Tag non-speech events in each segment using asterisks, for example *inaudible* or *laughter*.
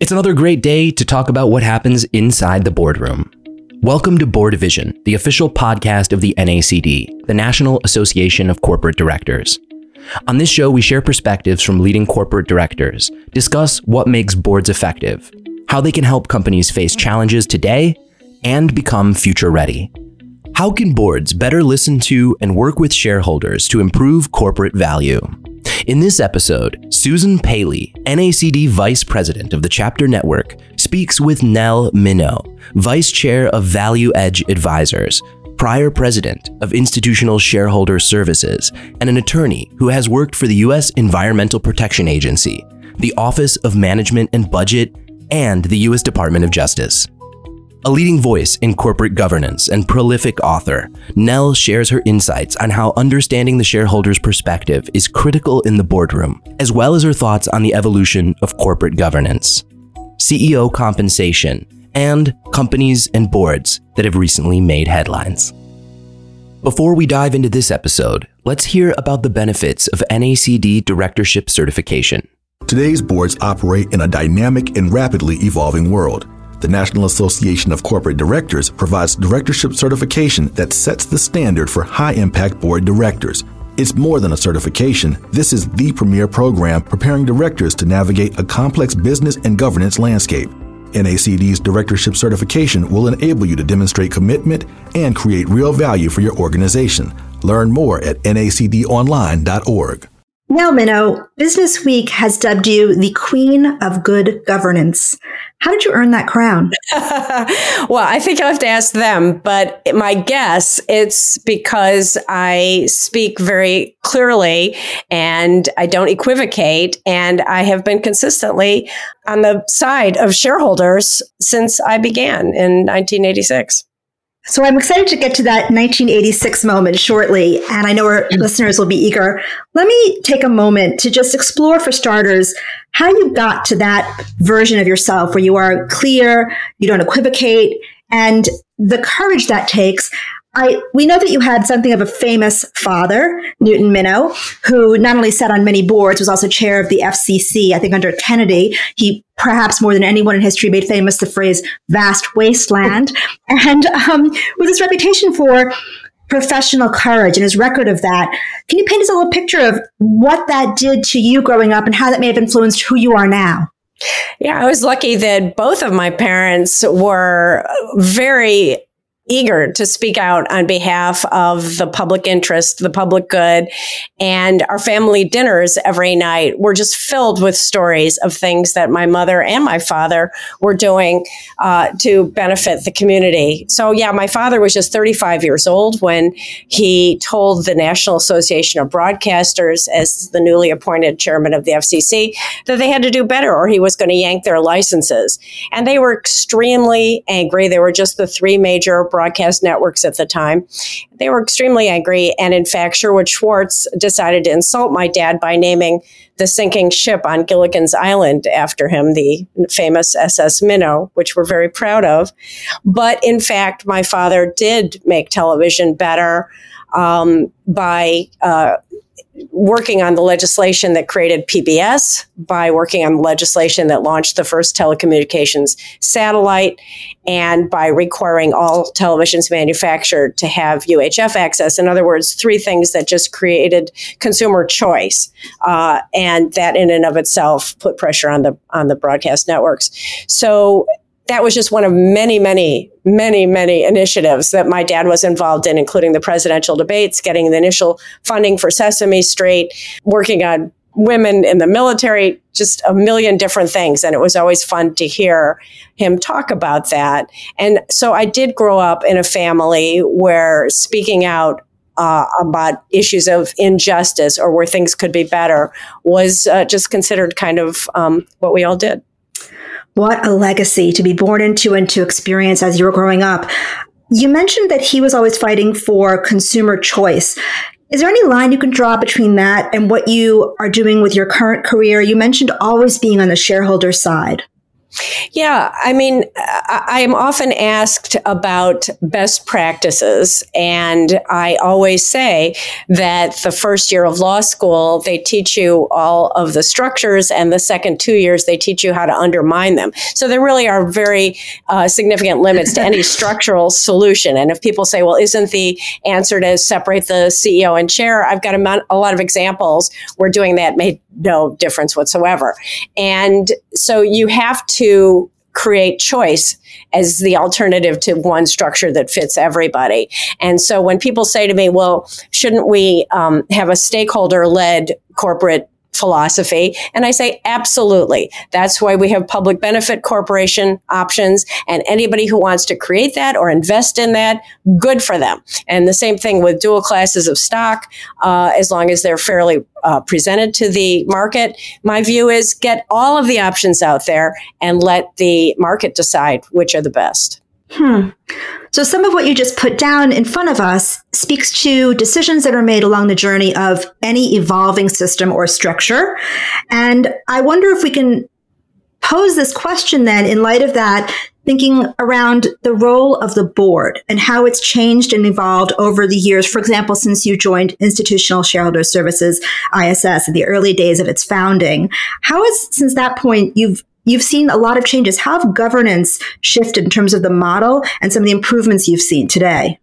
It's another great day to talk about what happens inside the boardroom. Welcome to Board Vision, the official podcast of the NACD, the National Association of Corporate Directors. On this show, we share perspectives from leading corporate directors, discuss what makes boards effective, how they can help companies face challenges today, and become future ready. How can boards better listen to and work with shareholders to improve corporate value? In this episode, Susan Paley, NACD Vice President of the Chapter Network, speaks with Nell Minow, Vice Chair of ValueEdge Advisors, prior President of Institutional Shareholder Services, and an attorney who has worked for the U.S. Environmental Protection Agency, the Office of Management and Budget, and the U.S. Department of Justice. A leading voice in corporate governance and prolific author, Nell shares her insights on how understanding the shareholder's perspective is critical in the boardroom, as well as her thoughts on the evolution of corporate governance, CEO compensation, and companies and boards that have recently made headlines. Before we dive into this episode, let's hear about the benefits of NACD directorship certification. Today's boards operate in a dynamic and rapidly evolving world. The National Association of Corporate Directors provides directorship certification that sets the standard for high impact board directors. It's more than a certification, this is the premier program preparing directors to navigate a complex business and governance landscape. NACD's directorship certification will enable you to demonstrate commitment and create real value for your organization. Learn more at nacdonline.org. Nell, Minow, Business Week has dubbed you the Queen of Good Governance. How did you earn that crown? *laughs* well, I think I'll have to ask them, but my guess it's because I speak very clearly and I don't equivocate, and I have been consistently on the side of shareholders since I began in 1986. So I'm excited to get to that 1986 moment shortly, and I know our mm. listeners will be eager. Let me take a moment to just explore, for starters, how you got to that version of yourself where you are clear, you don't equivocate, and the courage that takes. I, we know that you had something of a famous father, Newton Minow, who not only sat on many boards, was also chair of the FCC. I think under Kennedy, he perhaps more than anyone in history made famous the phrase vast wasteland. *laughs* and um, with his reputation for professional courage and his record of that, can you paint us a little picture of what that did to you growing up and how that may have influenced who you are now? Yeah, I was lucky that both of my parents were very eager to speak out on behalf of the public interest, the public good. And our family dinners every night were just filled with stories of things that my mother and my father were doing uh, to benefit the community. So, yeah, my father was just 35 years old when he told the National Association of Broadcasters, as the newly appointed chairman of the FCC, that they had to do better or he was going to yank their licenses. And they were extremely angry. They were just the three major broadcast networks at the time. They were extremely angry. And in fact, Sherwood Schwartz decided to insult my dad by naming the sinking ship on Gilligan's Island after him, the famous SS Minnow, which we're very proud of. But in fact, my father did make television better um, by uh, working on the legislation that created PBS, by working on the legislation that launched the first telecommunications satellite, and by requiring all televisions manufactured to have UHF access. In other words, three things that just created consumer choice, uh, and that in and of itself put pressure on the on the broadcast networks. So that was just one of many, many, many, many initiatives that my dad was involved in, including the presidential debates, getting the initial funding for Sesame Street, working on women in the military, just a million different things. And it was always fun to hear him talk about that. And so I did grow up in a family where speaking out uh, about issues of injustice or where things could be better was uh, just considered kind of um, what we all did. What a legacy to be born into and to experience as you were growing up. You mentioned that he was always fighting for consumer choice. Is there any line you can draw between that and what you are doing with your current career? You mentioned always being on the shareholder side. Yeah, I mean, I am often asked about best practices, and I always say that the first year of law school, they teach you all of the structures, and the second two years, they teach you how to undermine them. So there really are very uh, significant limits to any *laughs* structural solution. And if people say, well, isn't the answer to separate the CEO and chair? I've got a, a lot of examples where doing that made no difference whatsoever. And so you have to create choice as the alternative to one structure that fits everybody. And so when people say to me, well, shouldn't we um, have a stakeholder led corporate philosophy. And I say, absolutely. That's why we have public benefit corporation options. And anybody who wants to create that or invest in that, good for them. And the same thing with dual classes of stock, uh, as long as they're fairly uh, presented to the market. My view is get all of the options out there and let the market decide which are the best. Hmm. So, some of what you just put down in front of us speaks to decisions that are made along the journey of any evolving system or structure. And I wonder if we can pose this question then in light of that, thinking around the role of the board and how it's changed and evolved over the years. For example, since you joined Institutional Shareholder Services, ISS, in the early days of its founding, how has, since that point, you've you've seen a lot of changes. How have governance shifted in terms of the model and some of the improvements you've seen today?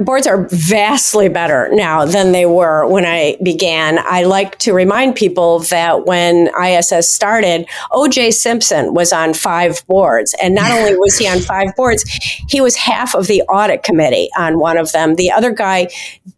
Boards are vastly better now than they were when I began. I like to remind people that when ISS started, OJ Simpson was on five boards. And not only *laughs* was he on five boards, he was half of the audit committee on one of them. The other guy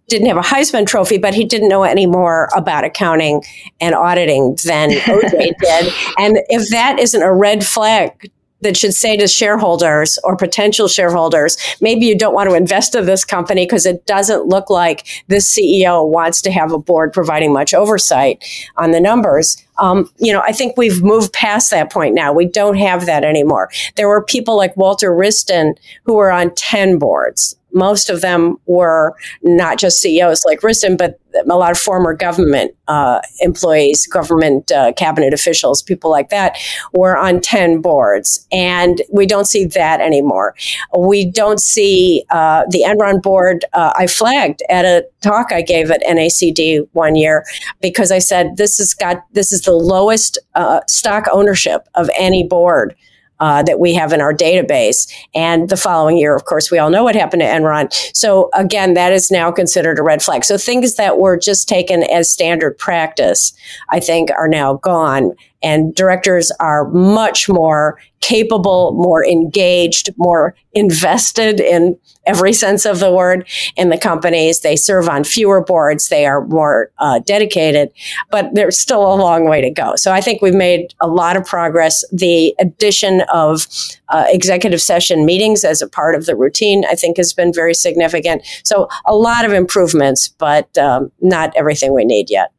didn't have a Heisman Trophy, but he didn't know any more about accounting and auditing than OJ *laughs* did. And if that isn't a red flag that should say to shareholders or potential shareholders, maybe you don't want to invest in this company because it doesn't look like this CEO wants to have a board providing much oversight on the numbers. Um, you know, I think we've moved past that point now. We don't have that anymore. There were people like Walter Wriston who were on 10 boards most of them were not just CEOs like Wriston, but a lot of former government uh, employees, government uh, cabinet officials, people like that were on 10 boards. And we don't see that anymore. We don't see uh, the Enron board. Uh, I flagged at a talk I gave at NACD one year because I said, this has got, this is the lowest uh, stock ownership of any board uh, that we have in our database. And the following year, of course, we all know what happened to Enron. So again, that is now considered a red flag. So things that were just taken as standard practice, I think, are now gone and directors are much more capable, more engaged, more invested in every sense of the word in the companies. They serve on fewer boards. They are more uh, dedicated, but there's still a long way to go. So I think we've made a lot of progress. The addition of uh, executive session meetings as a part of the routine, I think, has been very significant. So a lot of improvements, but um, not everything we need yet.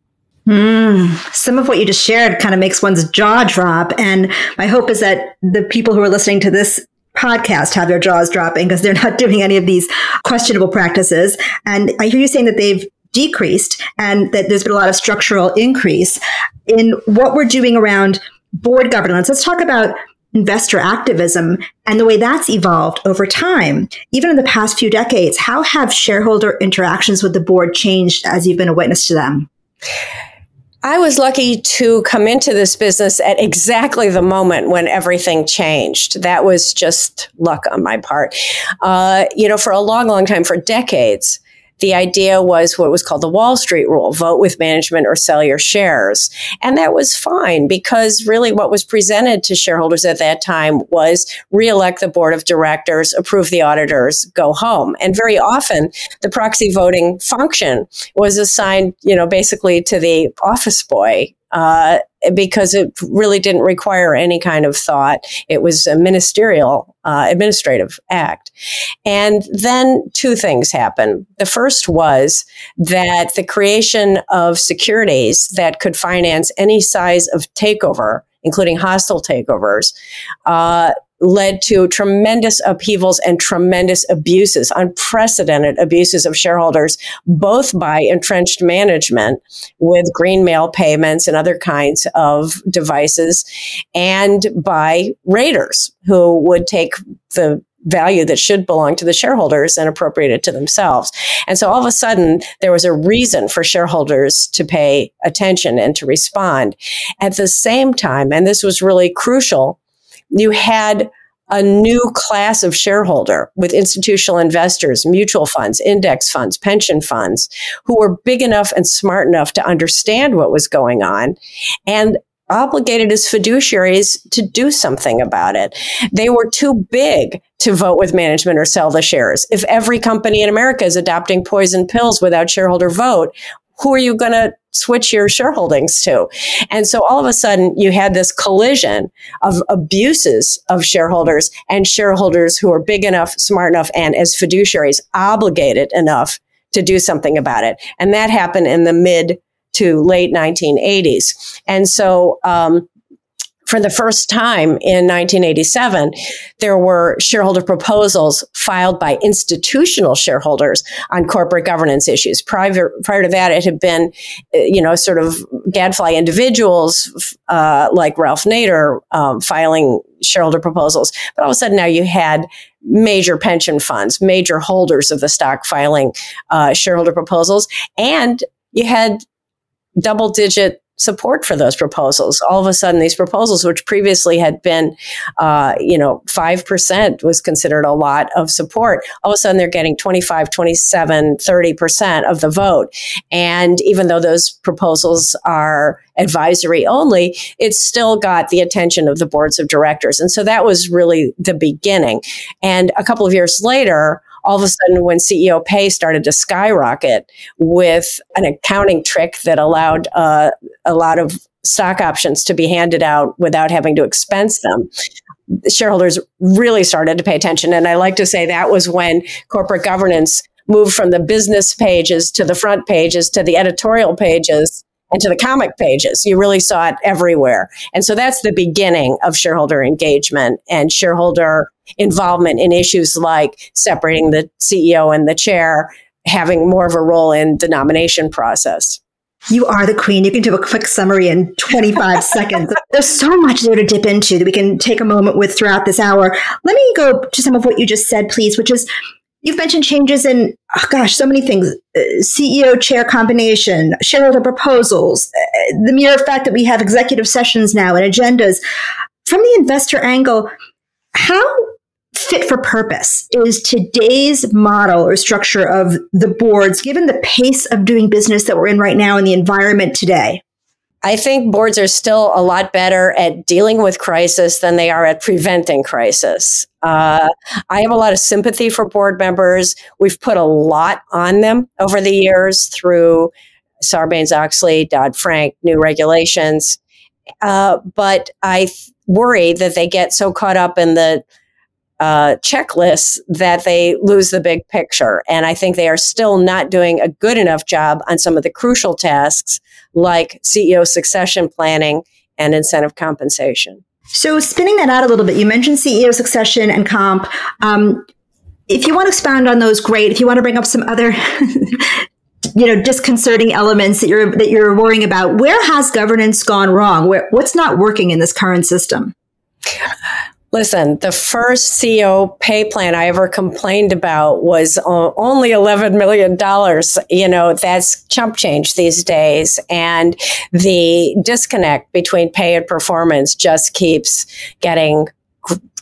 Mm, some of what you just shared kind of makes one's jaw drop. And my hope is that the people who are listening to this podcast have their jaws dropping because they're not *laughs* doing any of these questionable practices. And I hear you saying that they've decreased and that there's been a lot of structural increase in what we're doing around board governance. Let's talk about investor activism and the way that's evolved over time. Even in the past few decades, how have shareholder interactions with the board changed as you've been a witness to them? I was lucky to come into this business at exactly the moment when everything changed. That was just luck on my part. Uh, you know, for a long, long time, for decades, the idea was what was called the Wall Street rule vote with management or sell your shares. And that was fine because really what was presented to shareholders at that time was reelect the board of directors, approve the auditors, go home. And very often the proxy voting function was assigned, you know, basically to the office boy uh, because it really didn't require any kind of thought. It was a ministerial, uh, administrative act. And then two things happened. The first was that the creation of securities that could finance any size of takeover, including hostile takeovers, uh, led to tremendous upheavals and tremendous abuses, unprecedented abuses of shareholders, both by entrenched management with green mail payments and other kinds of devices, and by raiders who would take the value that should belong to the shareholders and appropriate it to themselves. And so all of a sudden, there was a reason for shareholders to pay attention and to respond. At the same time, and this was really crucial, you had a new class of shareholder with institutional investors, mutual funds, index funds, pension funds, who were big enough and smart enough to understand what was going on and obligated as fiduciaries to do something about it. They were too big to vote with management or sell the shares. If every company in America is adopting poison pills without shareholder vote, who are you going to switch your shareholdings to? And so all of a sudden you had this collision of abuses of shareholders and shareholders who are big enough, smart enough, and as fiduciaries obligated enough to do something about it. And that happened in the mid to late 1980s. And so, um, for the first time in 1987, there were shareholder proposals filed by institutional shareholders on corporate governance issues. Prior, prior to that, it had been, uh, you know, sort of gadfly individuals uh, like Ralph Nader um, filing shareholder proposals. But all of a sudden now you had major pension funds, major holders of the stock filing uh, shareholder proposals, and you had double digit support for those proposals. All of a sudden, these proposals, which previously had been, uh, you know, 5% was considered a lot of support, all of a sudden they're getting 25, 27, 30% of the vote. And even though those proposals are advisory only, it's still got the attention of the boards of directors. And so that was really the beginning. And a couple of years later, all of a sudden when CEO pay started to skyrocket with an accounting trick that allowed uh, a lot of stock options to be handed out without having to expense them shareholders really started to pay attention. And i like to say that was when corporate governance moved from the business pages to the front pages to the editorial pages and to the comic pages. You really saw it everywhere. And so that's the beginning of shareholder engagement and shareholder involvement in issues like separating the CEO and the chair, having more of a role in the nomination process. You are the queen. You can do a quick summary in 25 *laughs* seconds. There's so much there to dip into that we can take a moment with throughout this hour. Let me go to some of what you just said, please, which is you've mentioned changes in, oh gosh, so many things uh, CEO chair combination, shareholder proposals, uh, the mere fact that we have executive sessions now and agendas. From the investor angle, how fit for purpose is today's model or structure of the boards, given the pace of doing business that we're in right now in the environment today? I think boards are still a lot better at dealing with crisis than they are at preventing crisis. Uh, I have a lot of sympathy for board members. We've put a lot on them over the years through Sarbanes Oxley, Dodd Frank, new regulations. Uh, but I th- worry that they get so caught up in the uh, checklists that they lose the big picture. And I think they are still not doing a good enough job on some of the crucial tasks like CEO succession planning and incentive compensation. So, spinning that out a little bit, you mentioned CEO succession and comp. Um, if you want to expand on those, great. If you want to bring up some other *laughs* you know disconcerting elements that you're that you're worrying about where has governance gone wrong where, what's not working in this current system Listen, the first CEO pay plan I ever complained about was only $11 million. You know, that's chump change these days. And the disconnect between pay and performance just keeps getting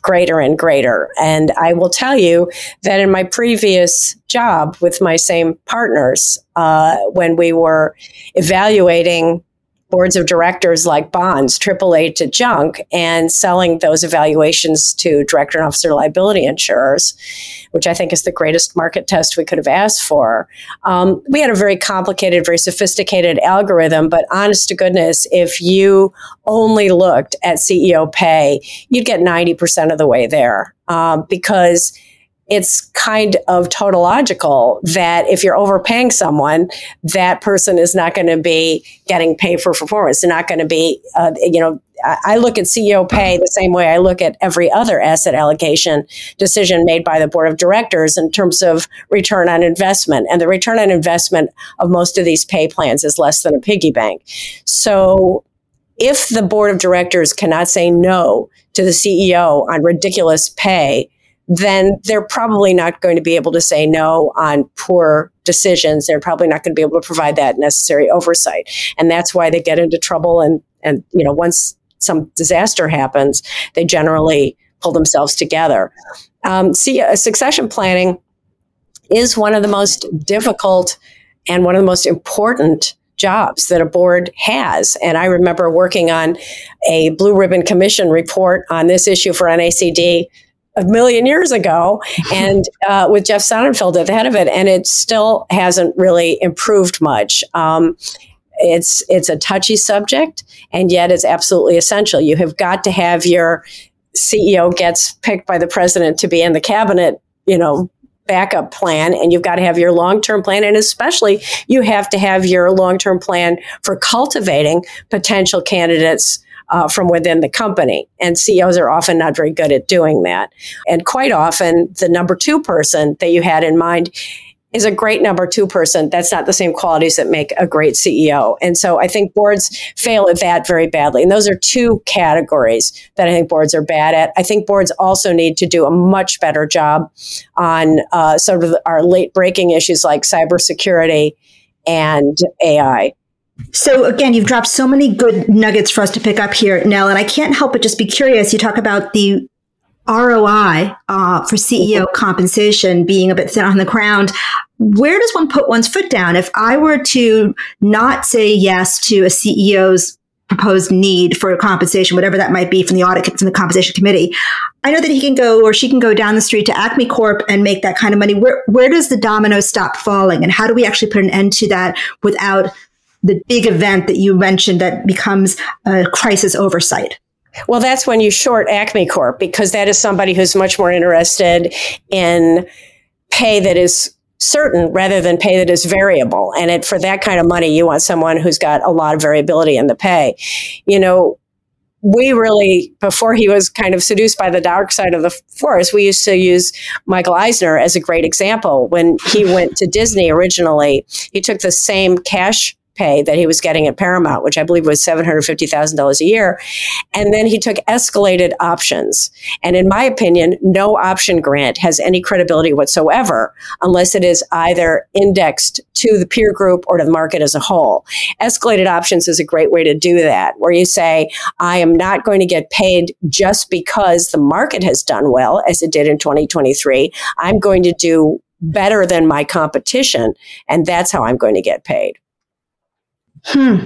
greater and greater. And I will tell you that in my previous job with my same partners, uh, when we were evaluating boards of directors like bonds, AAA to junk, and selling those evaluations to director and officer liability insurers, which I think is the greatest market test we could have asked for. Um, we had a very complicated, very sophisticated algorithm, but honest to goodness, if you only looked at CEO pay, you'd get 90% of the way there um, because it's kind of tautological that if you're overpaying someone, that person is not going to be getting paid for performance. They're not going to be, uh, you know, I look at CEO pay the same way I look at every other asset allocation decision made by the board of directors in terms of return on investment. And the return on investment of most of these pay plans is less than a piggy bank. So if the board of directors cannot say no to the CEO on ridiculous pay, then they're probably not going to be able to say no on poor decisions. They're probably not going to be able to provide that necessary oversight. And that's why they get into trouble. And, and, you know, once some disaster happens, they generally pull themselves together. Um, see, uh, succession planning is one of the most difficult and one of the most important jobs that a board has. And I remember working on a Blue Ribbon Commission report on this issue for NACD a million years ago *laughs* and uh, with Jeff Sonnenfeld at the head of it. And it still hasn't really improved much. Um, it's it's a touchy subject and yet it's absolutely essential. You have got to have your CEO gets picked by the president to be in the cabinet, you know, backup plan and you've got to have your long-term plan and especially you have to have your long-term plan for cultivating potential candidates uh, from within the company. And CEOs are often not very good at doing that. And quite often, the number two person that you had in mind is a great number two person. That's not the same qualities that make a great CEO. And so I think boards fail at that very badly. And those are two categories that I think boards are bad at. I think boards also need to do a much better job on uh, sort of our late breaking issues like cybersecurity and AI. So again, you've dropped so many good nuggets for us to pick up here, Nell, and I can't help but just be curious. You talk about the ROI uh, for CEO compensation being a bit thin on the ground. Where does one put one's foot down? If I were to not say yes to a CEO's proposed need for compensation, whatever that might be from the audit from the compensation committee, I know that he can go or she can go down the street to Acme Corp and make that kind of money. Where where does the domino stop falling, and how do we actually put an end to that without the big event that you mentioned that becomes a crisis oversight? Well, that's when you short Acme Corp because that is somebody who's much more interested in pay that is certain rather than pay that is variable. And it, for that kind of money, you want someone who's got a lot of variability in the pay. You know, we really, before he was kind of seduced by the dark side of the force, we used to use Michael Eisner as a great example. When he went to Disney originally, he took the same cash pay that he was getting at Paramount, which I believe was $750,000 a year. And then he took escalated options. And in my opinion, no option grant has any credibility whatsoever unless it is either indexed to the peer group or to the market as a whole. Escalated options is a great way to do that, where you say, I am not going to get paid just because the market has done well, as it did in 2023. I'm going to do better than my competition, and that's how I'm going to get paid. Hmm.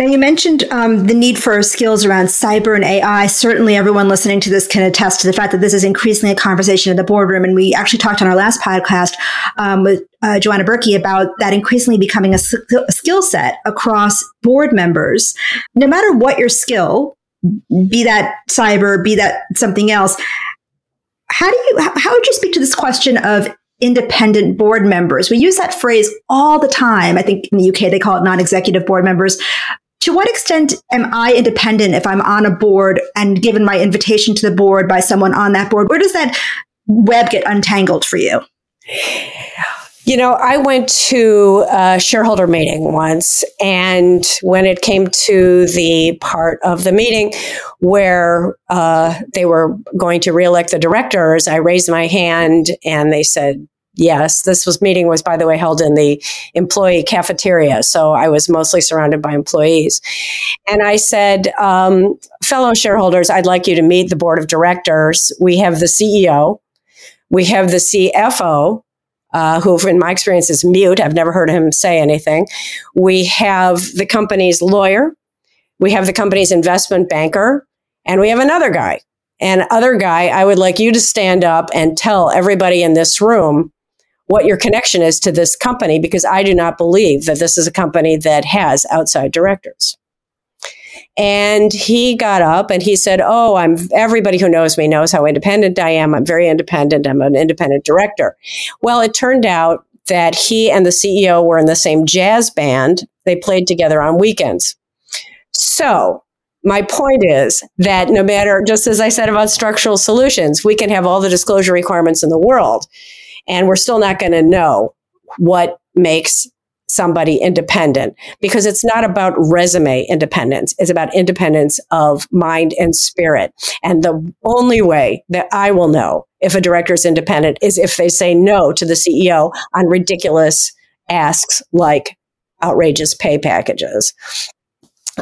Now, you mentioned um, the need for skills around cyber and AI. Certainly, everyone listening to this can attest to the fact that this is increasingly a conversation in the boardroom. And we actually talked on our last podcast um, with uh, Joanna Berkey about that increasingly becoming a, a skill set across board members. No matter what your skill, be that cyber, be that something else, how do you how would you speak to this question of independent board members. We use that phrase all the time. I think in the UK they call it non-executive board members. To what extent am I independent if I'm on a board and given my invitation to the board by someone on that board? Where does that web get untangled for you? You know, I went to a shareholder meeting once, and when it came to the part of the meeting where uh, they were going to reelect the directors, I raised my hand and they said, Yes, this was meeting was by the way held in the employee cafeteria, so I was mostly surrounded by employees. And I said, um, fellow shareholders, I'd like you to meet the board of directors. We have the CEO, we have the CFO, uh, who, in my experience, is mute. I've never heard him say anything. We have the company's lawyer, we have the company's investment banker, and we have another guy. And other guy, I would like you to stand up and tell everybody in this room what your connection is to this company because I do not believe that this is a company that has outside directors. And he got up and he said, Oh, I'm everybody who knows me knows how independent I am. I'm very independent. I'm an independent director. Well, it turned out that he and the CEO were in the same jazz band. They played together on weekends. So my point is that no matter, just as I said about structural solutions, we can have all the disclosure requirements in the world, and we're still not going to know what makes somebody independent because it's not about resume independence. It's about independence of mind and spirit. And the only way that I will know if a director is independent is if they say no to the CEO on ridiculous asks like outrageous pay packages.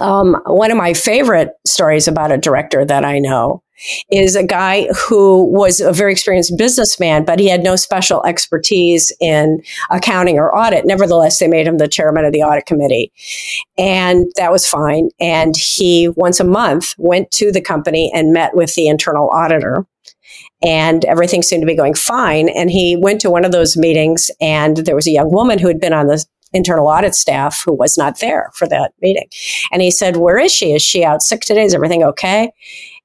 Um, one of my favorite stories about a director that I know is a guy who was a very experienced businessman, but he had no special expertise in accounting or audit. Nevertheless, they made him the chairman of the audit committee. And that was fine. And he once a month went to the company and met with the internal auditor. And everything seemed to be going fine. And he went to one of those meetings, and there was a young woman who had been on the internal audit staff who was not there for that meeting. And he said, Where is she? Is she out sick today? Is everything okay?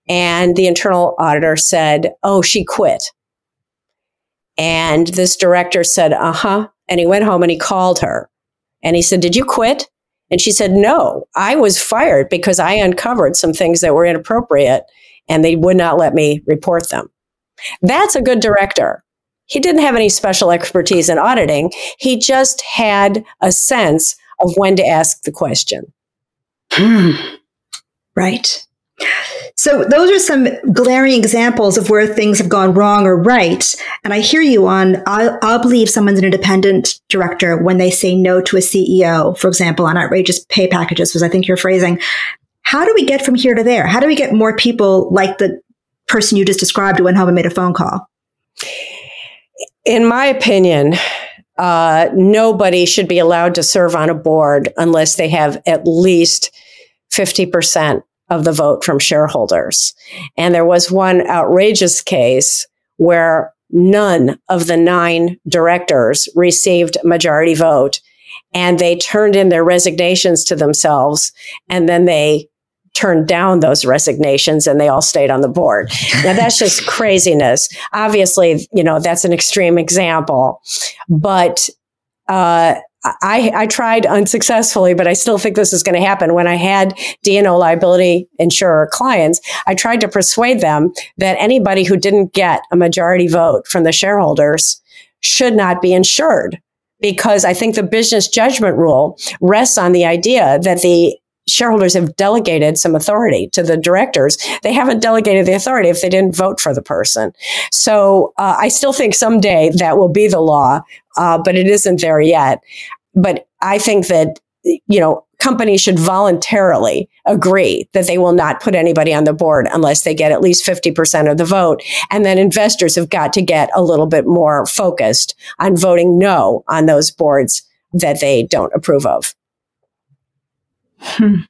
And the internal auditor said, Oh, she quit. And this director said, Uh huh. And he went home and he called her. And he said, Did you quit? And she said, No, I was fired because I uncovered some things that were inappropriate and they would not let me report them. That's a good director. He didn't have any special expertise in auditing. He just had a sense of when to ask the question. Hmm. Right. So those are some glaring examples of where things have gone wrong or right. And I hear you on, I'll, I'll, believe someone's an independent director when they say no to a CEO, for example, on outrageous pay packages, was I think you're phrasing. How do we get from here to there? How do we get more people like the person you just described who went home and made a phone call? In my opinion, uh, nobody should be allowed to serve on a board unless they have at least 50% of the vote from shareholders. And there was one outrageous case where none of the nine directors received majority vote and they turned in their resignations to themselves and then they turned down those resignations and they all stayed on the board. Now that's just *laughs* craziness. Obviously, you know, that's an extreme example, but, uh, I, I tried unsuccessfully, but I still think this is going to happen. When I had D&O liability insurer clients, I tried to persuade them that anybody who didn't get a majority vote from the shareholders should not be insured because I think the business judgment rule rests on the idea that the shareholders have delegated some authority to the directors. They haven't delegated the authority if they didn't vote for the person. So uh, I still think someday that will be the law, uh, but it isn't there yet. But I think that you know companies should voluntarily agree that they will not put anybody on the board unless they get at least 50% of the vote and then investors have got to get a little bit more focused on voting no on those boards that they don't approve of Hmm. *laughs*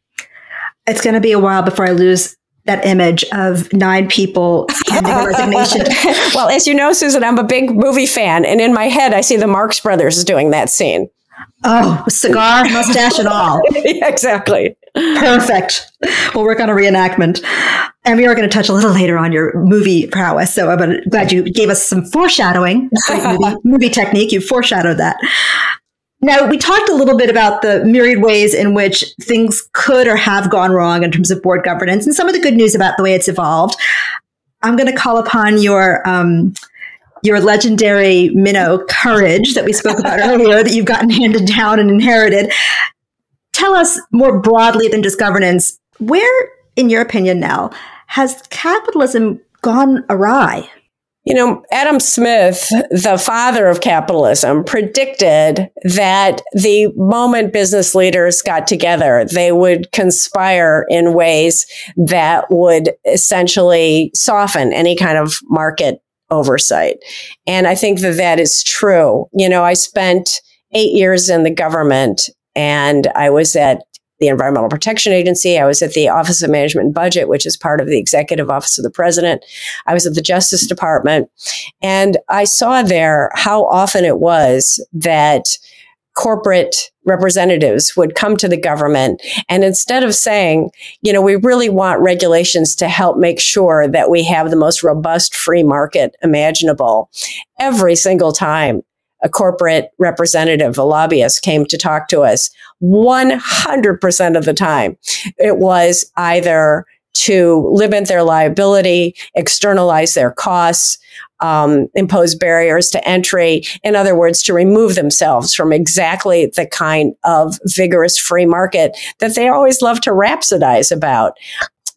It's going to be a while before I lose that image of nine people handing a resignation. *laughs* well, as you know, Susan, I'm a big movie fan, and in my head, I see the Marx Brothers doing that scene. Oh, cigar, mustache, and all. *laughs* exactly. Perfect. We'll work on a reenactment. And we are going to touch a little later on your movie prowess. So I'm glad you gave us some foreshadowing. movie, movie technique. You foreshadowed that. Now, we talked a little bit about the myriad ways in which things could or have gone wrong in terms of board governance and some of the good news about the way it's evolved. I'm going to call upon your um, your legendary Minow courage that we spoke about *laughs* earlier that you've gotten handed down and inherited. Tell us more broadly than just governance, where, in your opinion, now, has capitalism gone awry? You know, Adam Smith, the father of capitalism, predicted that the moment business leaders got together, they would conspire in ways that would essentially soften any kind of market oversight. And I think that that is true. You know, I spent eight years in the government and I was at the Environmental Protection Agency. I was at the Office of Management and Budget, which is part of the Executive Office of the President. I was at the Justice Department. And I saw there how often it was that corporate representatives would come to the government and instead of saying, you know, we really want regulations to help make sure that we have the most robust free market imaginable, every single time a corporate representative, a lobbyist came to talk to us, 100% of the time, it was either to limit their liability, externalize their costs, um, impose barriers to entry. In other words, to remove themselves from exactly the kind of vigorous free market that they always love to rhapsodize about.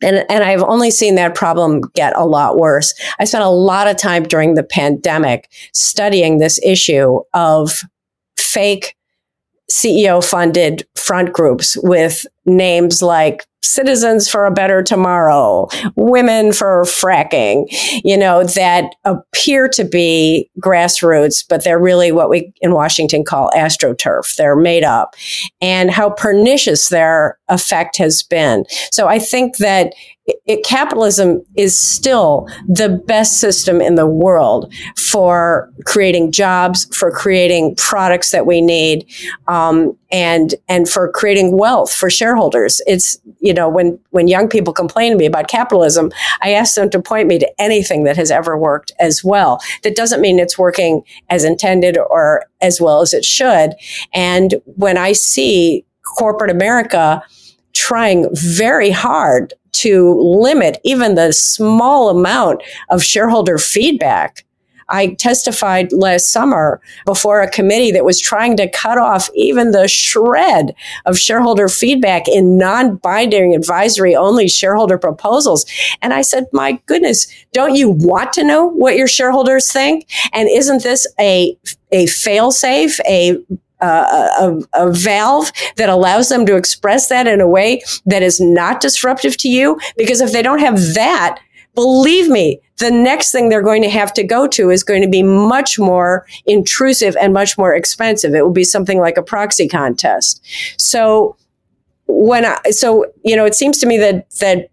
And, and I've only seen that problem get a lot worse. I spent a lot of time during the pandemic studying this issue of fake CEO funded front groups with names like Citizens for a Better Tomorrow, Women for Fracking, you know, that appear to be grassroots, but they're really what we in Washington call astroturf. They're made up and how pernicious their effect has been. So I think that it, capitalism is still the best system in the world for creating jobs, for creating products that we need, um, and and for creating wealth for shareholders. It's you know when when young people complain to me about capitalism, I ask them to point me to anything that has ever worked as well. That doesn't mean it's working as intended or as well as it should. And when I see corporate America trying very hard to limit even the small amount of shareholder feedback. I testified last summer before a committee that was trying to cut off even the shred of shareholder feedback in non binding advisory only shareholder proposals. And I said, my goodness, don't you want to know what your shareholders think? And isn't this a, a fail safe, a a, a, valve that allows them to express that in a way that is not disruptive to you. Because if they don't have that, believe me, the next thing they're going to have to go to is going to be much more intrusive and much more expensive. It will be something like a proxy contest. So when I, so, you know, it seems to me that, that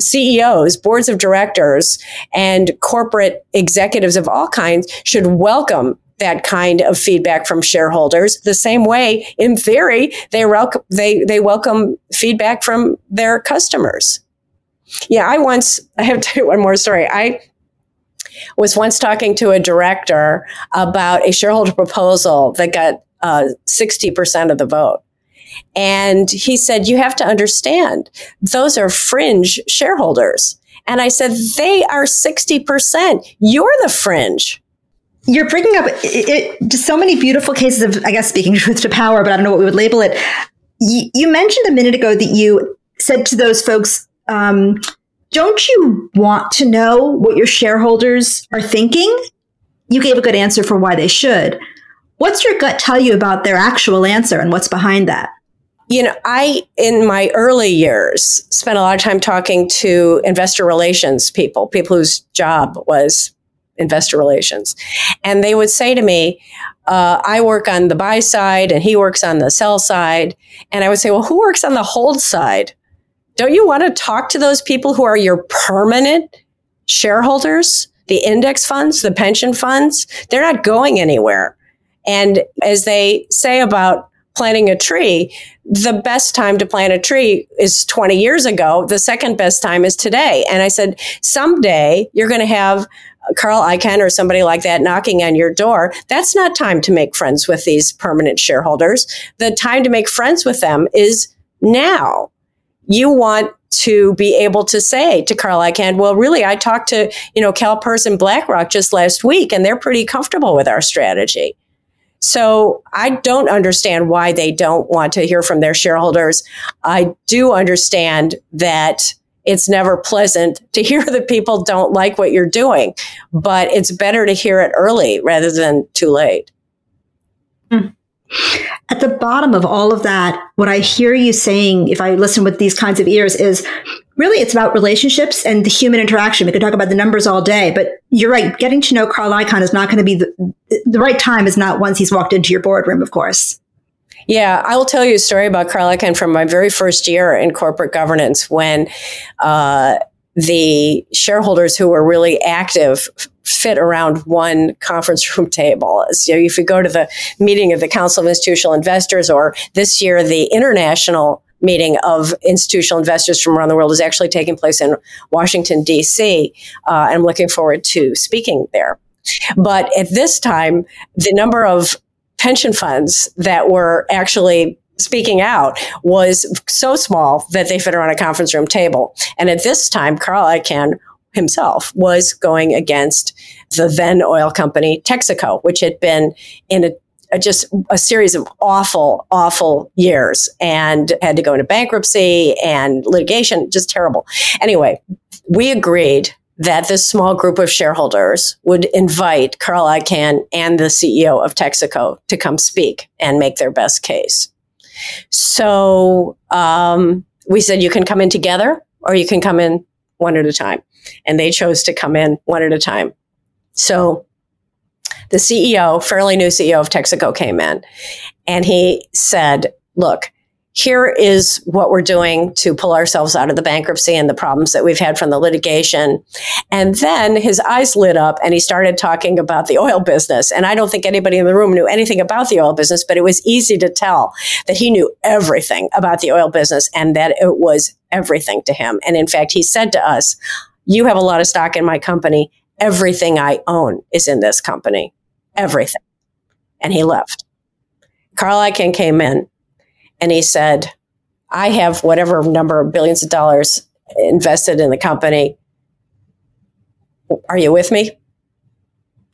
CEOs, boards of directors, and corporate executives of all kinds should welcome that kind of feedback from shareholders. The same way in theory they welcome they they welcome feedback from their customers. Yeah i once i have to tell you one more story. I was once talking to a director about a shareholder proposal that got uh, 60% of the vote. And he said you have to understand those are fringe shareholders. And i said they are 60% you're the fringe you're bringing up it, it, just so many beautiful cases of, I guess, speaking *laughs* truth to power, but I don't know what we would label it. You, you mentioned a minute ago that you said to those folks, um, don't you want to know what your shareholders are thinking? You gave a good answer for why they should. What's your gut tell you about their actual answer and what's behind that? You know, I, in my early years, spent a lot of time talking to investor relations people, people whose job was investor relations. And they would say to me, uh, I work on the buy side and he works on the sell side. And I would say, well, who works on the hold side? Don't you want to talk to those people who are your permanent shareholders, the index funds, the pension funds? They're not going anywhere. And as they say about planting a tree, the best time to plant a tree is 20 years ago. The second best time is today. And I said, someday you're going to have Carl Icahn or somebody like that knocking on your door, that's not time to make friends with these permanent shareholders. The time to make friends with them is now. You want to be able to say to Carl Icahn, well, really, I talked to, you know, CalPERS and BlackRock just last week, and they're pretty comfortable with our strategy. So I don't understand why they don't want to hear from their shareholders. I do understand that it's never pleasant to *laughs* hear that people don't like what you're doing, but it's better to hear it early rather than too late. Mm. At the bottom of all of that, what I hear you saying, if I listen with these kinds of ears, is really it's about relationships and the human interaction. We could talk about the numbers all day, but you're right. Getting to know Carl Icahn is not going to be the, the right time is not once he's walked into your boardroom, of course. Yeah, I will tell you a story about Carl Icahn from my very first year in corporate governance when uh, the shareholders who were really active fit around one conference room *laughs* table. So if you go to the meeting of the Council of Institutional Investors or this year, the international meeting of institutional investors from around the world is actually taking place in Washington, D.C. Uh, I'm looking forward to speaking there. But at this time, the number of pension funds that were actually speaking out was so small that they fit around a conference room table. And at this time, Carl Icahn himself was going against the then oil company Texaco, which had been in a a, just a series of awful, awful years and had to go into bankruptcy and litigation, just terrible. Anyway, we agreed that this small group of shareholders would invite Carl Icahn and the CEO of Texaco to come speak and make their best case. So um, we said, you can come in together or you can come in one at a time. And they chose to come in one at a time. So the CEO, fairly new CEO of Texaco came in and he said, look, here is what we're doing to pull ourselves out of the bankruptcy and the problems that we've had from the litigation. And then his eyes lit up and he started talking about the oil business. And I don't think anybody in the room knew anything about the oil business, but it was easy to tell that he knew everything about the oil business and that it was everything to him. And in fact, he said to us, you have a lot of stock in my company. Everything I own is in this company. Everything. And he left. Carl Icahn came in and he said, I have whatever number of billions of dollars invested in the company. Are you with me?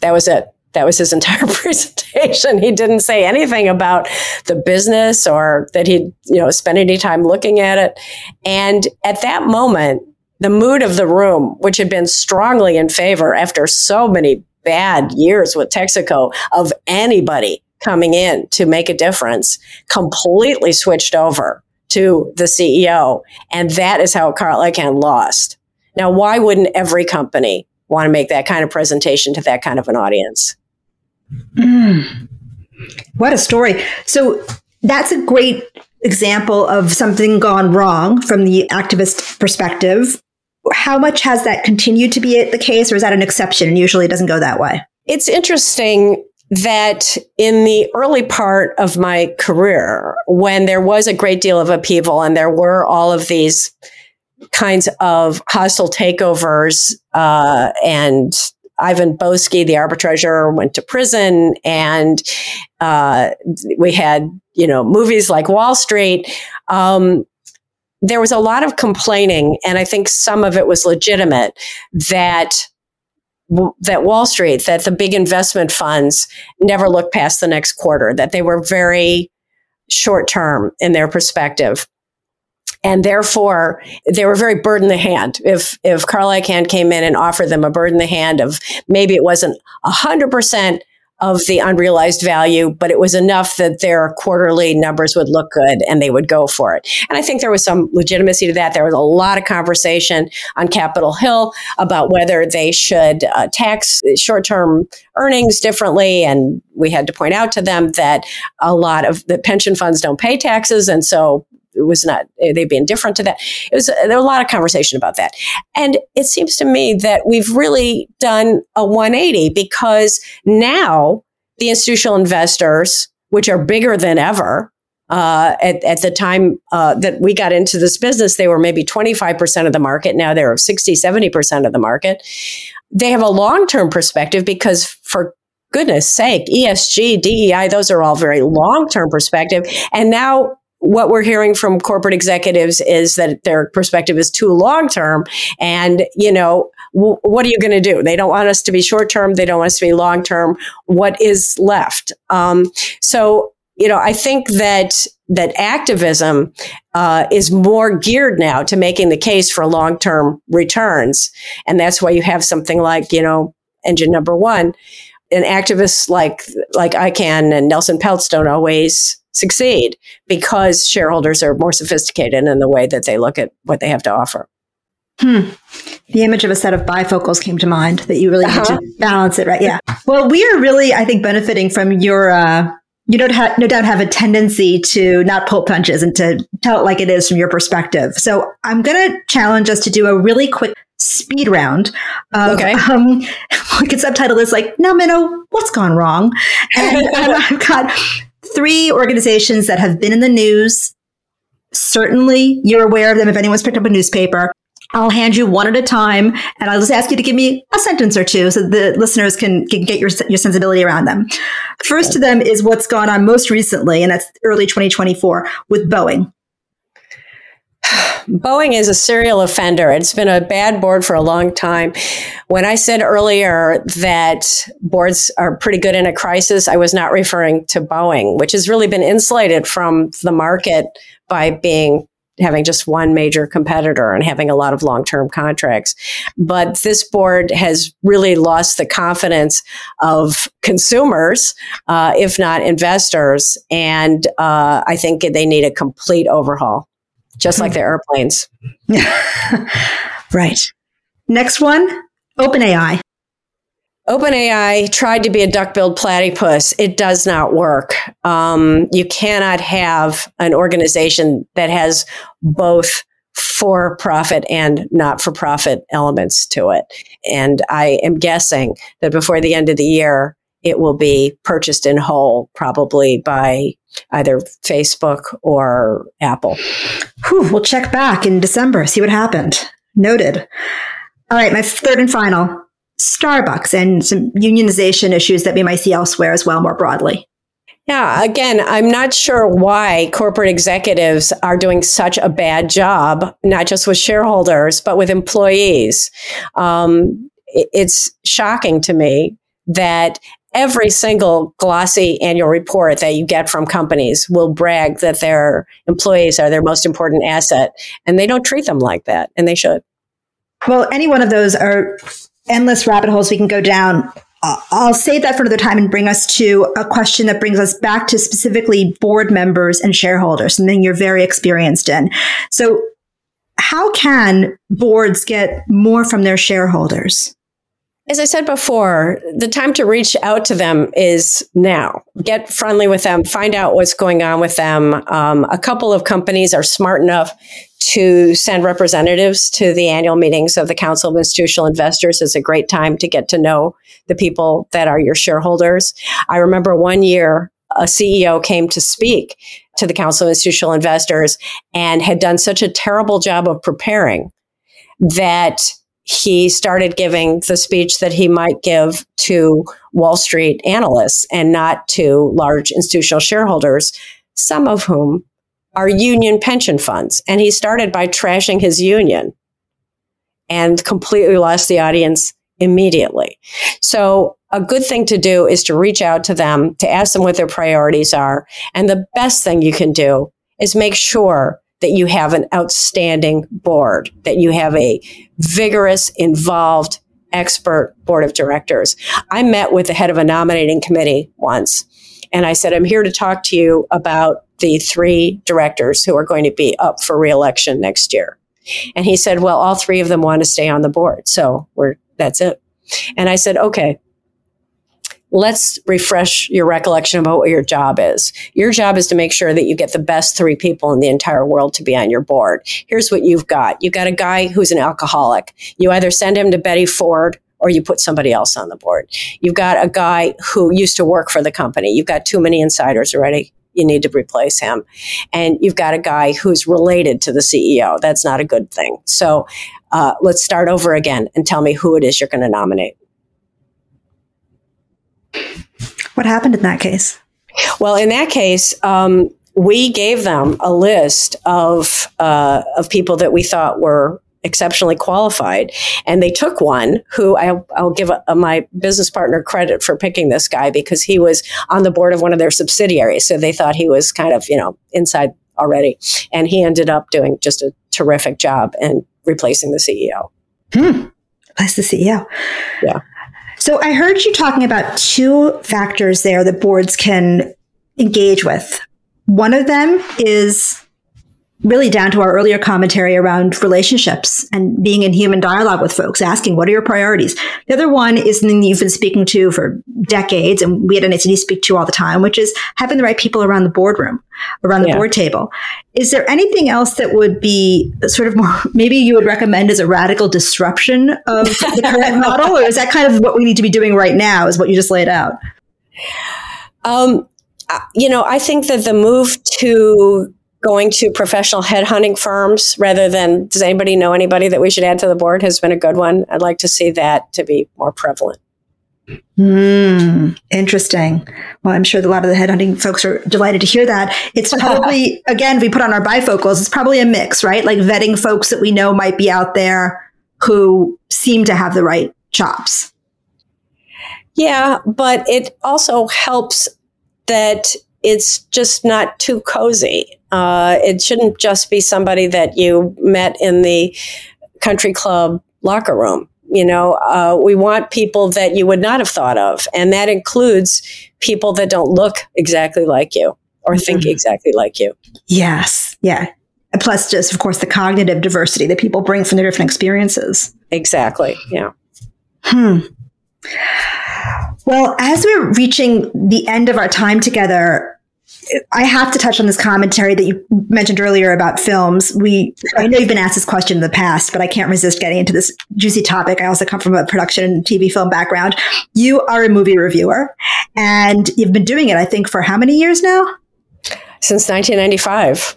That was it. That was his *laughs* entire presentation. He didn't say anything about the business or that he'd, you know, spend any time looking at it. And at that moment, the mood of the room, which had been strongly in favor after so many bad years with Texaco of anybody coming in to make a difference completely switched over to the CEO. And that is how Carl Icahn lost. Now, why wouldn't every company want to make that kind of presentation to that kind of an audience? Mm. What a story. So that's a great example of something gone wrong from the activist perspective. How much has that continued to be the case, or is that an exception and usually it doesn't go that way? It's interesting that in the early part of my career, when there was a great deal of upheaval and there were all of these kinds of hostile takeovers, uh, and Ivan Boesky, the arbitrager, went to prison, and uh, we had you know movies like Wall Street. Um, there was a lot of complaining, and I think some of it was legitimate that that Wall Street, that the big investment funds never looked past the next quarter, that they were very short term in their perspective. And therefore, they were very bird in the hand. If if Carl Icahn came in and offered them a bird in the hand of maybe it wasn't hundred percent of the unrealized value, but it was enough that their quarterly numbers would look good and they would go for it. And I think there was some legitimacy to that. There was a lot of conversation on Capitol Hill about whether they should uh, tax short term earnings differently. And we had to point out to them that a lot of the pension funds don't pay taxes. And so was not they'd be indifferent to that. It was there was a lot of conversation about that, and it seems to me that we've really done a 180 because now the institutional investors, which are bigger than ever. Uh, at, at the time uh, that we got into this business, they were maybe 25% of the market. Now they're 60, 70% of the market. They have a long term perspective because, for goodness sake, ESG, DEI, those are all very long term perspective. And now what we're hearing from corporate executives is that their perspective is too long term. And, you know, w- what are you going to do? They don't want us to be short term. They don't want us to be long term. What is left? Um, so, you know, I think that that activism uh, is more geared now to making the case for long term returns, and that's why you have something like you know engine number one. And activists like like Icahn and Nelson Peltz don't always succeed because shareholders are more sophisticated in the way that they look at what they have to offer. Hmm. The image of a set of bifocals came to mind that you really uh-huh. need to balance it, right? Yeah. Well, we are really, I think, benefiting from your. Uh, you don't have, no doubt have a tendency to not pull punches and to tell it like it is from your perspective. So I'm going to challenge us to do a really quick speed round of okay. um, *laughs* I could subtitle this like, "No, Minow, what's gone wrong? And *laughs* I've got three organizations that have been in the news. Certainly, you're aware of them if anyone's picked up a newspaper. I'll hand you one at a time, and I'll just ask you to give me a sentence or two so the listeners can, can get your, your sensibility around them. First of them is what's gone on most recently, and that's early 2024 with Boeing. Boeing is a serial offender. It's been a bad board for a long time. When I said earlier that boards are pretty good in a crisis, I was not referring to Boeing, which has really been insulated from the market by being having just one major competitor and having a lot of long-term contracts. But this board has really lost the confidence of consumers, uh, if not investors. And uh, I think they need a complete overhaul just like the airplanes. *laughs* right. Next one OpenAI. OpenAI tried to be a duck-billed platypus. It does not work. Um, you cannot have an organization that has both for-profit and not-for-profit elements to it. And I am guessing that before the end of the year, it will be purchased in whole, probably by either Facebook or Apple. Whew, we'll check back in December, see what happened. Noted. All right, my third and final Starbucks and some unionization issues that we might see elsewhere as well, more broadly. Yeah, again, I'm not sure why corporate executives are doing such a bad job, not just with shareholders, but with employees. Um, it's shocking to me that every single glossy annual report that you get from companies will brag that their employees are their most important asset and they don't treat them like that and they should well any one of those are endless rabbit holes we can go down uh, I'll save that for another time and bring us to a question that brings us back to specifically board members and shareholders, something you're very experienced in. So, how can boards get more from their shareholders? As I said before, the time to reach out to them is now. Get friendly with them, find out what's going on with them. Um, a couple of companies are smart enough to send representatives to the annual meetings of the Council of Institutional Investors. It's a great time to get to know the people that are your shareholders. I remember one year a CEO came to speak to the Council of Institutional Investors and had done such a terrible job of preparing that he started giving the speech that he might give to Wall Street analysts and not to large institutional shareholders, some of whom are union pension funds. And he started by trashing his union and completely lost the audience immediately. So a good thing to do is to reach out to them, to ask them what their priorities are. And the best thing you can do is make sure that you have an outstanding board, that you have a vigorous, involved, expert board of directors. I met with the head of a nominating committee once, and I said, I'm here to talk to you about the three directors who are going to be up for reelection next year. And he said, Well, all three of them want to stay on the board. So we're, that's it. And I said, Okay, let's refresh your recollection about what your job is. Your job is to make sure that you get the best three people in the entire world to be on your board. Here's what you've got. You've got a guy who's an alcoholic. You either send him to Betty Ford or you put somebody else on the board. You've got a guy who used to work for the company. You've got too many insiders already. You need to replace him. And you've got a guy who's related to the CEO. That's not a good thing. So uh, let's start over again and tell me who it is you're going to nominate. What happened in that case? Well, in that case, um, we gave them a list of uh, of people that we thought were exceptionally qualified, and they took one who I, will give a, a, my business partner credit for picking this guy because he was on the board of one of their subsidiaries, so they thought he was kind of you know inside already, and he ended up doing just a terrific job and replacing the CEO. Hmm. Replace the CEO. Yeah. So I heard you talking about two factors there that boards can engage with. One of them is really down to our earlier commentary around relationships and being in human dialogue with folks, asking, what are your priorities? The other one is something you've been speaking to for decades, and we at NACD speak to all the time, which is having the right people around the boardroom, around the yeah. board table. Is there anything else that would be sort of more, *laughs* maybe you would recommend as a radical disruption of the current *laughs* model, or is that kind of what we need to be doing right now, is what you just laid out? Um, you know, I think that the move to going to professional headhunting firms rather than does anybody know anybody that we should add to the board has been a good one. I'd like to see that to be more prevalent. Hmm. interesting. Well, I'm sure a lot of the headhunting folks are delighted to hear that. It's *laughs* probably, again, we put on our bifocals, it's probably a mix, right? Like vetting folks that we know might be out there who seem to have the right chops. Yeah, but it also helps that it's just not too cozy. Uh, it shouldn't just be somebody that you met in the country club locker room. You know, uh, we want people that you would not have thought of, and that includes people that don't look exactly like you or think mm-hmm. exactly like you. Yes, yeah. Plus, just of course, the cognitive diversity that people bring from their different experiences. Exactly. Yeah. Hmm. Well, as we're reaching the end of our time together, I have to touch on this commentary that you mentioned earlier about films. We, I know you've been asked this question in the past, but I can't resist getting into this juicy topic. I also come from a production and TV film background. You are a movie reviewer and you've been doing it, I think, for how many years now? Since 1995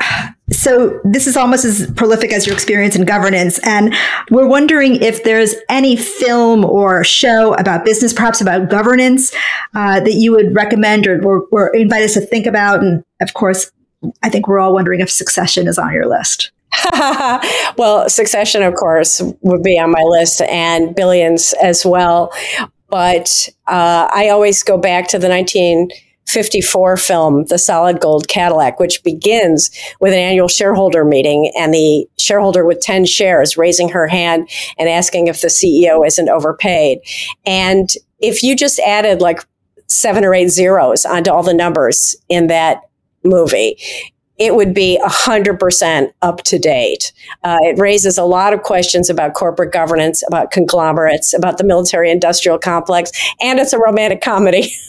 *sighs* *sighs* *sighs* so this is almost as prolific as your experience in governance. And we're wondering if there's any film or show about business, perhaps about governance, uh, that you would recommend or, or, or invite us to think about. And of course, I think we're all wondering if Succession is on your list. *laughs* well, Succession, of course, would be on my list and Billions as well. But uh, I always go back to the 19- 54 film, The Solid Gold Cadillac, which begins with an annual shareholder meeting and the shareholder with 10 shares raising her hand and asking if the CEO isn't overpaid. And if you just added like seven or eight zeros onto all the numbers in that movie, it would be 100% up to date. Uh, it raises a lot of questions about corporate governance, about conglomerates, about the military industrial complex, and it's a romantic comedy. *laughs*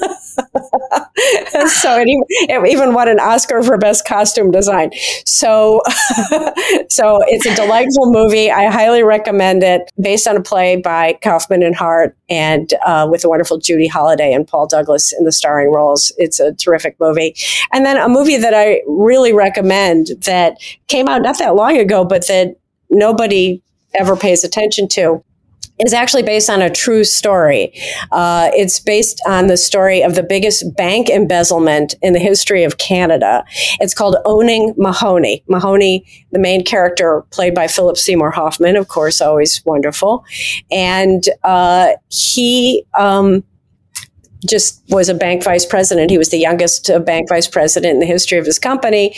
so it even, it even won an Oscar for best costume design. So, *laughs* so it's a delightful movie. I highly recommend it. Based on a play by Kaufman and Hart, and uh, with the wonderful Judy Holliday and Paul Douglas in the starring roles. It's a terrific movie. And then a movie that I really recommend that came out not that long ago, but that nobody ever pays attention to is actually based on a true story. Uh, it's based on the story of the biggest bank embezzlement in the history of Canada. It's called Owning Mahoney. Mahoney, the main character, played by Philip Seymour Hoffman, of course, always wonderful. And uh, he um, just was a bank vice president. He was the youngest bank vice president in the history of his company.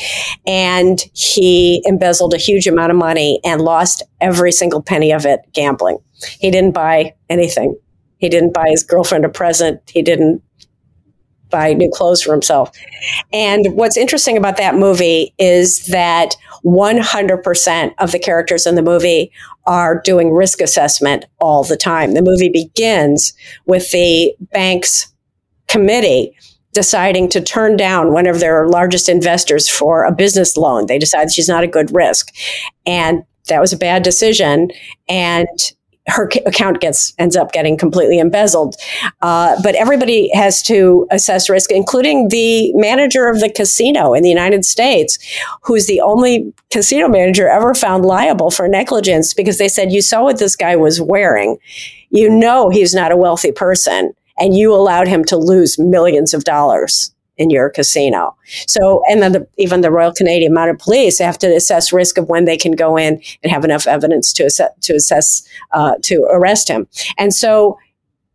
And he embezzled a huge amount of money and lost every single penny of it gambling. He didn't buy anything. He didn't buy his girlfriend a present. He didn't buy new clothes for himself. And what's interesting about that movie is that 100% of the characters in the movie are doing risk assessment all the time. The movie begins with the bank's committee deciding to turn down one of their largest investors for a business loan. They decided she's not a good risk. And that was a bad decision. And her account gets ends up getting completely embezzled. Uh, but everybody has to assess risk, including the manager of the casino in the United States, who's the only casino manager ever found liable for negligence because they said, "You saw what this guy was wearing. You know he's not a wealthy person." And you allowed him to lose millions of dollars in your casino. So, and then the, even the Royal Canadian Mounted Police have to assess risk of when they can go in and have enough evidence to assess, to assess, uh, to arrest him. And so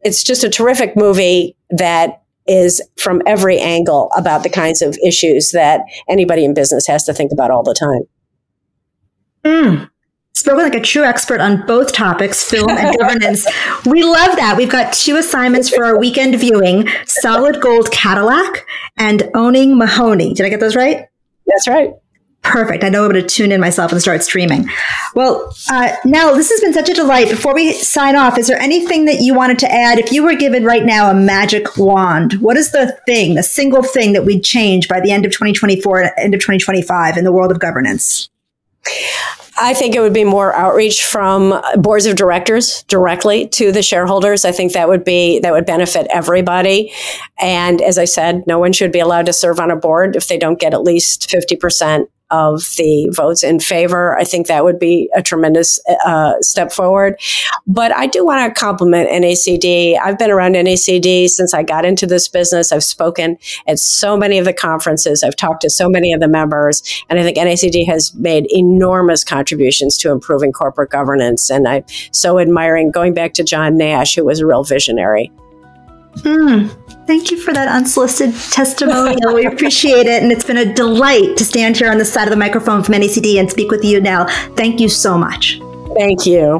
it's just a terrific movie that is from every angle about the kinds of issues that anybody in business has to think about all the time. Mm spoken like a true expert on both topics, film and *laughs* governance. we love that. We've got two assignments for our weekend viewing Solid Gold Cadillac and Owning Mahoney. Did I get those right? That's right. Perfect. I know I'm going to tune in myself and start streaming. Well, uh, now this has been such a delight. Before we sign off, is there anything that you wanted to add? If you were given right now a magic wand, what is the thing, the single thing that we'd change by the end of 2024, and end of 2025 in the world of governance? I think it would be more outreach from boards of directors directly to the shareholders. I think that would be that would benefit everybody. And as I said, no one should be allowed to serve on a board if they don't get at least 50% of the votes in favor. I think that would be a tremendous uh, step forward. But I do want to compliment NACD. I've been around NACD since I got into this business. I've spoken at so many of the conferences. I've talked to so many of the members, and I think NACD has made enormous contributions to improving corporate governance. And I'm so admiring going back to John Nash, who was a real visionary. Mm, thank you for that unsolicited testimonial. *laughs* we appreciate it. And it's been a delight to stand here on the side of the microphone from NACD and speak with you now. Thank you so much. Thank you.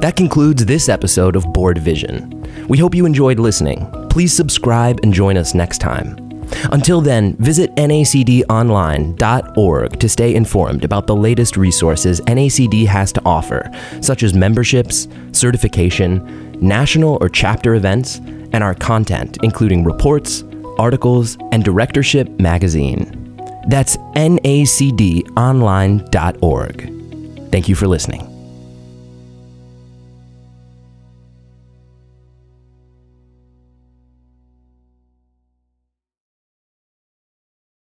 That concludes this episode of Board Vision. We hope you enjoyed listening. Please subscribe and join us next time. Until then, visit nacdonline.org to stay informed about the latest resources NACD has to offer, such as memberships, certification, national or chapter events, and our content, including reports, articles, and Directorship Magazine. That's nacdonline.org. Thank you for listening.